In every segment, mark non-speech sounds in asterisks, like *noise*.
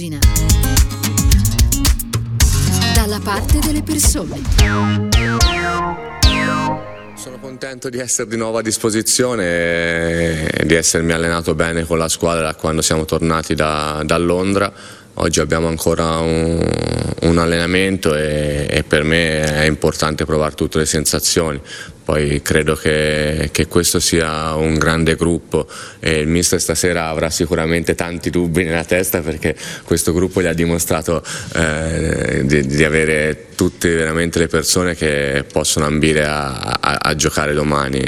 pagina. Dalla parte delle persone. Sono contento di essere di nuovo a disposizione e di essermi allenato bene con la squadra quando siamo tornati da, da Londra. Oggi abbiamo ancora un, un allenamento e, e, per me è importante provare tutte le sensazioni. Poi credo che, che, questo sia un grande gruppo e il mister stasera avrà sicuramente tanti dubbi nella testa perché questo gruppo gli ha dimostrato eh, di, di, avere tutte veramente le persone che possono ambire a, a, a giocare domani.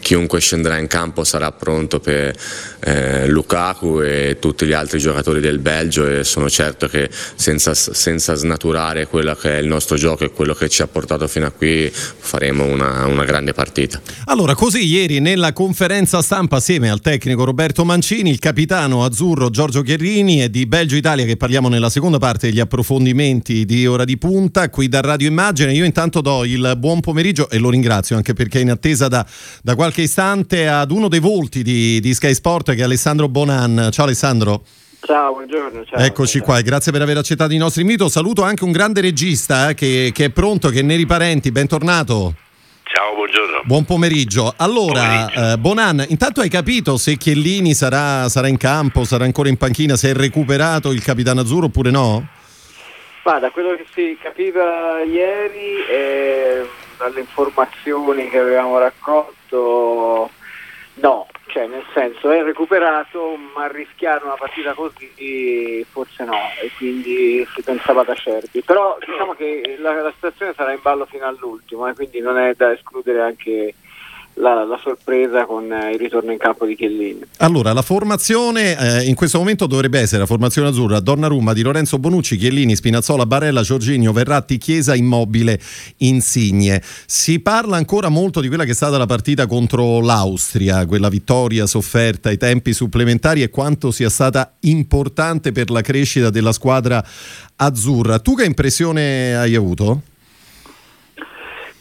Chiunque scenderà in campo sarà pronto per eh, Lukaku e tutti gli altri giocatori del Belgio e sono certo che senza, senza snaturare quello che è il nostro gioco e quello che ci ha portato fino a qui faremo una, una grande grande partita. Allora, così ieri nella conferenza stampa assieme al tecnico Roberto Mancini, il capitano azzurro Giorgio Chiarrini e di Belgio Italia che parliamo nella seconda parte degli approfondimenti di ora di punta qui da Radio Immagine. Io intanto do il buon pomeriggio e lo ringrazio anche perché è in attesa da, da qualche istante ad uno dei volti di, di Sky Sport che è Alessandro Bonan. Ciao Alessandro. Ciao, buongiorno. Ciao, Eccoci qua, grazie per aver accettato il nostro invito. Saluto anche un grande regista eh, che, che, è pronto, che è Neri Parenti, bentornato. Ciao, buongiorno. Buon pomeriggio. Allora, pomeriggio. Eh, Bonan, intanto hai capito se Chiellini sarà, sarà, in campo, sarà ancora in panchina, se è recuperato il capitano azzurro oppure no? Ma da quello che si capiva ieri e dalle informazioni che avevamo raccolto, no, cioè nel senso è recuperato ma rischiare una partita così forse no. E quindi si pensava da Cerbi però diciamo che la, la situazione sarà in ballo fino all'ultimo e eh, quindi non è da escludere anche la, la, sorpresa con eh, il ritorno in campo di Chiellini. Allora, la formazione eh, in questo momento dovrebbe essere la formazione azzurra Donnarumma di Lorenzo Bonucci, Chiellini, Spinazzola, Barella, Giorginio, Verratti, Chiesa, Immobile, Insigne. Si parla ancora molto di quella che è stata la partita contro l'Austria, quella vittoria sofferta ai tempi supplementari e quanto sia stata importante per la crescita della squadra azzurra. Tu che impressione hai avuto?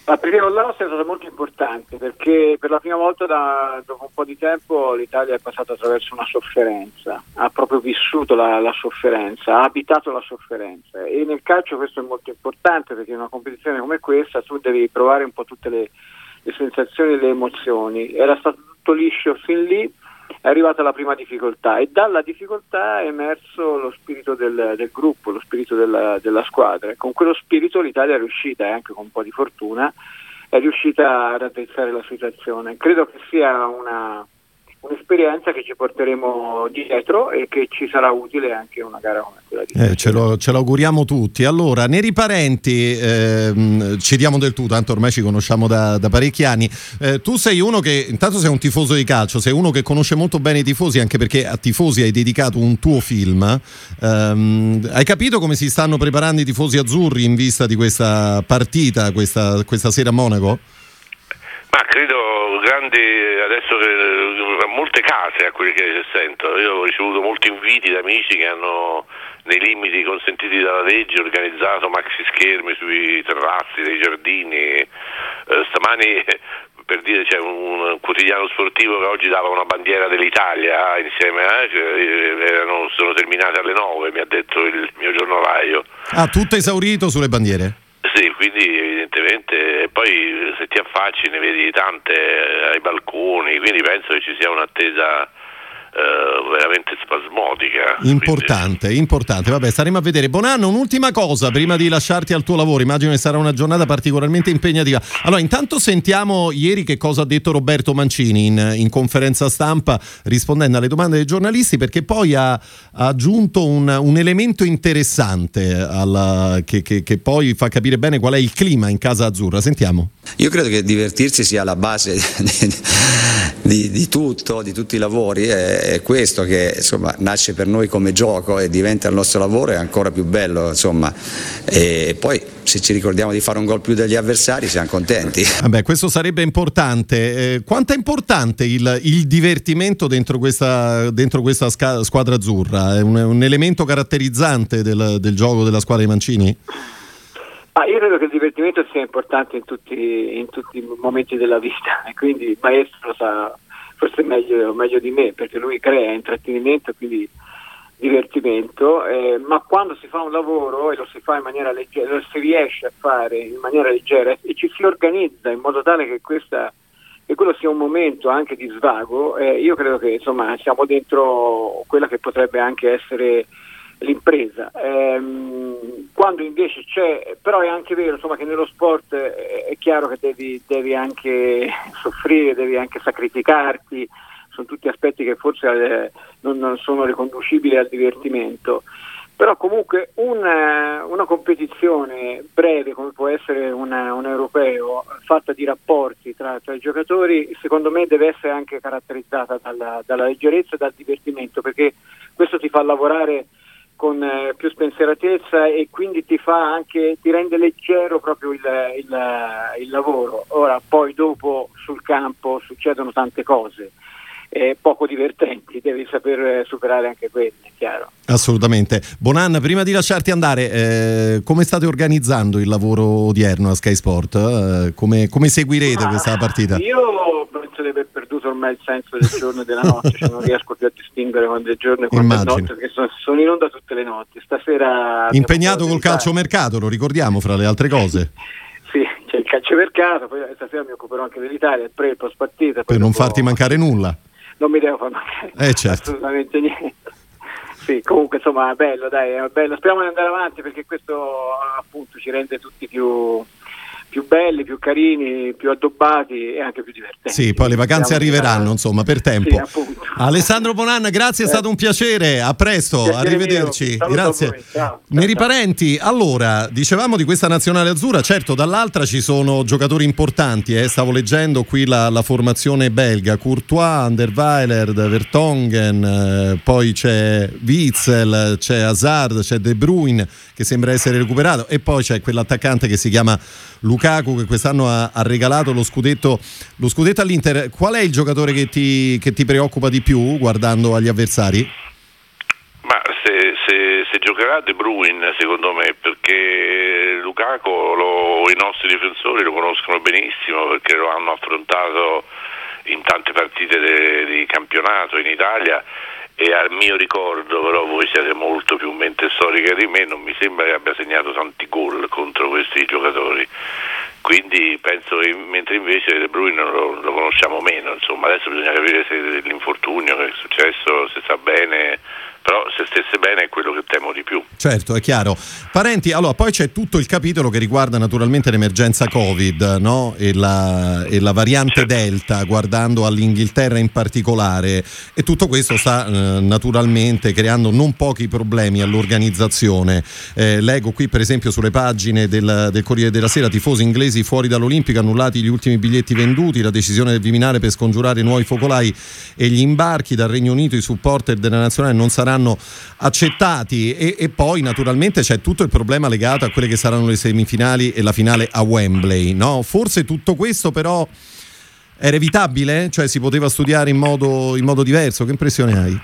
La partita con l'Austria è stata molto importante perché per la prima volta da, dopo un po' di tempo l'Italia è passata attraverso una sofferenza, ha proprio vissuto la, la, sofferenza, ha abitato la sofferenza e nel calcio questo è molto importante perché in una competizione come questa tu devi provare un po' tutte le, le sensazioni e le emozioni. Era stato tutto liscio fin lì è arrivata la prima difficoltà e dalla difficoltà è emerso lo spirito del, del gruppo, lo spirito della, della, squadra. Con quello spirito l'Italia è riuscita, e anche con un po' di fortuna, è riuscita a raddrizzare la situazione. Credo che sia una, un'esperienza che ci porteremo dietro e che ci sarà utile anche una gara come quella di eh, ce, lo, ce l'auguriamo tutti. Allora, Neri Parenti, ehm, ci diamo del tu, tanto ormai ci conosciamo da, da parecchi anni. Eh, tu sei uno che, intanto sei un tifoso di calcio, sei uno che conosce molto bene i tifosi, anche perché a tifosi hai dedicato un tuo film. Um, hai capito come si stanno preparando i tifosi azzurri in vista di questa partita, questa, questa sera a Monaco? Grandi, adesso molte case a quelli che sento. Io ho ricevuto molti inviti da amici che hanno nei limiti consentiti dalla legge organizzato maxi schermi sui terrazzi dei giardini. Eh, stamani *laughs* per dire c'è un quotidiano sportivo che oggi dava una bandiera dell'Italia insieme a eh, cioè, erano, sono terminate alle 9 mi ha detto il mio giornalaio ah tutto esaurito sulle bandiere sì quindi evidentemente poi se ti affacci ne vedi tante eh, ai balconi quindi penso che ci sia un'attesa eh, veramente spasmodica. Importante, quindi... importante. Vabbè, staremo a vedere. Bonanno, un'ultima cosa prima di lasciarti al tuo lavoro. Immagino che sarà una giornata particolarmente impegnativa. Allora, intanto sentiamo ieri che cosa ha detto Roberto Mancini in, in conferenza stampa rispondendo alle domande dei giornalisti, perché poi ha, ha aggiunto un, un, elemento interessante alla, che, che, che poi fa capire bene qual è il clima in casa azzurra. Sentiamo. Io credo che divertirsi sia la base *laughs* di, di tutto, di tutti i lavori. È, è questo che insomma, nasce per noi come gioco e diventa il nostro lavoro è ancora più bello insomma. e poi se ci ricordiamo di fare un gol più degli avversari siamo contenti. Vabbè, questo sarebbe importante. Eh, quanto è importante il, il divertimento dentro questa, dentro questa sca- squadra azzurra? È un, un elemento caratterizzante del, del, gioco della squadra di Mancini? Ah, io credo che il divertimento sia importante in tutti, in tutti i momenti della vita e quindi il maestro sa forse meglio, meglio di me perché lui crea intrattenimento quindi divertimento, eh, ma quando si fa un lavoro e lo si fa in maniera leggera, lo si riesce a fare in maniera leggera e ci si organizza in modo tale che, questa, che quello sia un momento anche di svago, eh, io credo che insomma siamo dentro quella che potrebbe anche essere l'impresa. Ehm, quando invece c'è, però è anche vero insomma, che nello sport è, chiaro che devi, devi anche soffrire, devi anche sacrificarti sono tutti aspetti che forse eh, non, sono riconducibili al divertimento. Però comunque una, una competizione breve come può essere una, un europeo fatta di rapporti tra, tra, i giocatori secondo me deve essere anche caratterizzata dalla, dalla leggerezza e dal divertimento perché questo ti fa lavorare con eh, più spensieratezza e quindi ti fa anche ti rende leggero proprio il, il, il lavoro. Ora poi dopo sul campo succedono tante cose eh, poco divertenti, devi saper eh, superare anche quelle, chiaro. Assolutamente. Bonan, prima di lasciarti andare, eh, come state organizzando il lavoro odierno a Sky Sport? Eh, come, come, seguirete Ma questa partita? Io perduto ormai il senso del giorno e della notte, cioè non riesco più a distinguere quando è giorno e quando è notte, perché sono, sono, in onda tutte le notti. Stasera Impegnato col calciomercato, lo ricordiamo fra le altre cose. *laughs* sì, c'è il calciomercato, poi stasera mi occuperò anche dell'Italia, il pre il post partita. Per non farti mancare nulla non mi devo far mancare eh, certo. assolutamente niente. Sì, comunque insomma è bello, dai, è bello. Speriamo di andare avanti perché questo appunto ci rende tutti più, più belli, più carini, più addobbati e anche più divertenti. Sì, poi le vacanze Siamo arriveranno, insomma, per tempo. Sì, Alessandro Bonanna, grazie, è stato un piacere. A presto, piacere arrivederci. Grazie. Ciao. Neri Parenti, allora, dicevamo di questa nazionale azzurra, certo, dall'altra ci sono giocatori importanti, eh. stavo leggendo qui la, la, formazione belga, Courtois, Anderweiler, Vertongen, eh, poi c'è Witzel, c'è Hazard, c'è De Bruyne che sembra essere recuperato e poi c'è quell'attaccante che si chiama Lukaku che quest'anno ha, ha regalato lo scudetto, lo scudetto, all'Inter. Qual è il giocatore che ti, che ti preoccupa di più guardando agli avversari? Ma se, se, se, giocherà De Bruyne secondo me perché Lukaku lo, i nostri difensori lo conoscono benissimo perché lo hanno affrontato in tante partite di campionato in Italia e al mio ricordo, però voi siete molto più mente storica di me, non mi sembra che abbia segnato tanti gol contro questi giocatori. Quindi penso che mentre invece De Bruyne lo, lo conosciamo meno, insomma, adesso bisogna capire se l'infortunio che è successo, se sta bene, però se stesse bene è quello che temo di più. Certo, è chiaro. Parenti, allora poi c'è tutto il capitolo che riguarda naturalmente l'emergenza Covid no? e, la, e, la, variante certo. Delta, guardando all'Inghilterra in particolare e tutto questo sta eh, naturalmente creando non pochi problemi all'organizzazione. Eh, leggo qui per esempio sulle pagine del, del Corriere della Sera, tifosi inglesi fuori dall'Olimpico, annullati gli ultimi biglietti venduti, la decisione del Viminale per scongiurare nuovi focolai e gli imbarchi dal Regno Unito, i supporter della nazionale non saranno saranno accettati e, e, poi naturalmente c'è tutto il problema legato a quelle che saranno le semifinali e la finale a Wembley. No? Forse tutto questo però era evitabile? Cioè si poteva studiare in modo, in modo diverso? Che impressione hai?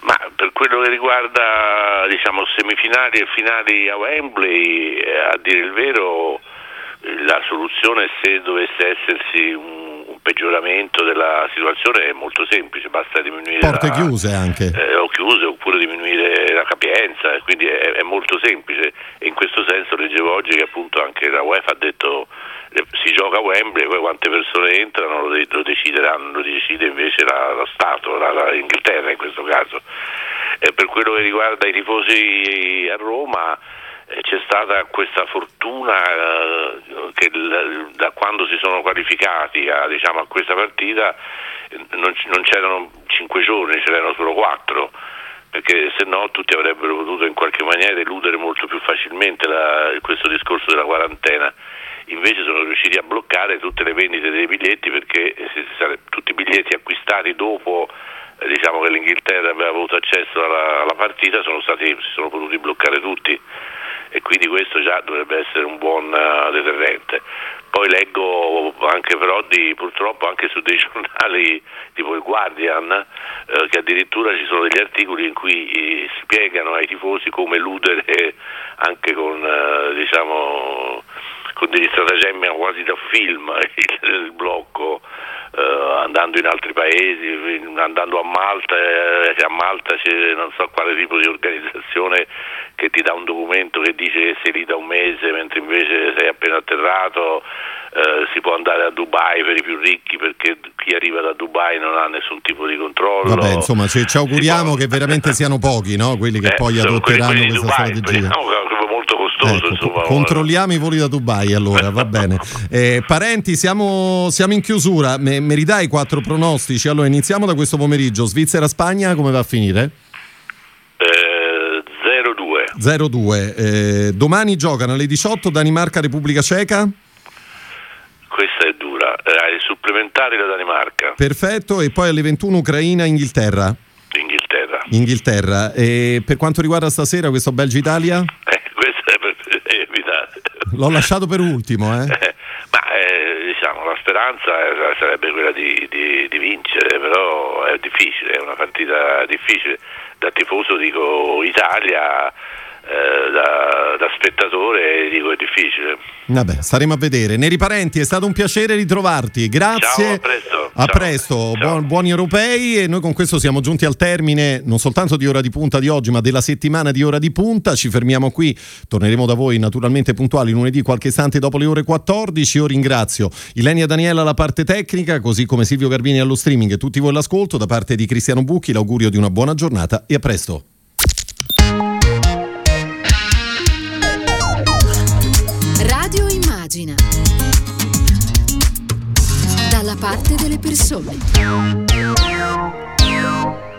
Ma per quello che riguarda diciamo, semifinali e finali a Wembley, eh, a dire il vero, la soluzione se dovesse essersi un peggioramento della situazione è molto semplice, basta diminuire porte la, chiuse anche eh, o chiuse oppure diminuire la capienza, quindi è, è, molto semplice e in questo senso leggevo oggi che appunto anche la UEFA ha detto eh, si gioca a Wembley, poi quante persone entrano lo, lo decideranno, lo decide invece la, lo Stato, la, la Inghilterra in questo caso. E per quello che riguarda i tifosi a Roma c'è stata questa fortuna eh, che da quando si sono qualificati a, diciamo, a questa partita non, c'erano cinque giorni, ce n'erano solo quattro perché se no tutti avrebbero potuto in qualche maniera eludere molto più facilmente la, questo discorso della quarantena. Invece sono riusciti a bloccare tutte le vendite dei biglietti perché sare- tutti i biglietti acquistati dopo eh, diciamo che l'Inghilterra aveva avuto accesso alla, alla partita sono stati, si sono potuti bloccare tutti e quindi questo già dovrebbe essere un buon uh, deterrente. Poi leggo anche però di, purtroppo anche su dei *laughs* giornali tipo il Guardian eh, che addirittura ci sono degli articoli in cui eh, spiegano ai tifosi come eludere *laughs* anche con, eh, diciamo, con degli stratagemmi quasi da film *laughs* il, il blocco Uh, andando in altri paesi, andando a Malta, eh, a Malta c'è non so quale tipo di organizzazione che ti dà un documento che dice che sei lì da un mese mentre invece sei appena atterrato, eh, si può andare a Dubai per i più ricchi perché chi arriva da Dubai non ha nessun tipo di controllo. Vabbè, insomma, ci, ci auguriamo può... che veramente siano pochi no? quelli che eh, poi adotteranno questa Dubai, strategia. Molto costoso. Ecco, insomma, controlliamo i voli da Dubai allora, va bene. *laughs* Eh, parenti, siamo, siamo, in chiusura, mi ridai quattro pronostici? Allora iniziamo da questo pomeriggio. Svizzera-Spagna come va a finire? 0-2. Eh, domani giocano alle 18 Danimarca-Repubblica Ceca. Questa è dura. Eh, supplementari la Danimarca. Perfetto. E poi alle 21 Ucraina-Inghilterra. Inghilterra. Inghilterra. E per quanto riguarda stasera questo Belgio-Italia? Eh, questo è per evitare. L'ho lasciato per ultimo, eh? eh ma eh, diciamo la speranza sarebbe quella di, di, di, vincere, però è difficile, è una partita difficile. Da tifoso dico Italia, eh, da, da, spettatore dico è difficile. Vabbè, staremo a vedere. Neri Parenti, è stato un piacere ritrovarti. Grazie. Ciao, a presto. A Ciao. presto. Buon, buoni europei e noi con questo siamo giunti al termine non soltanto di ora di punta di oggi, ma della settimana di ora di punta. Ci fermiamo qui. Torneremo da voi naturalmente puntuali lunedì qualche istante dopo le ore 14. Io ringrazio Ilenia Daniela alla parte tecnica, così come Silvio Garbini allo streaming e tutti voi all'ascolto. Da parte di Cristiano Bucchi l'augurio di una buona giornata e a presto. Persone.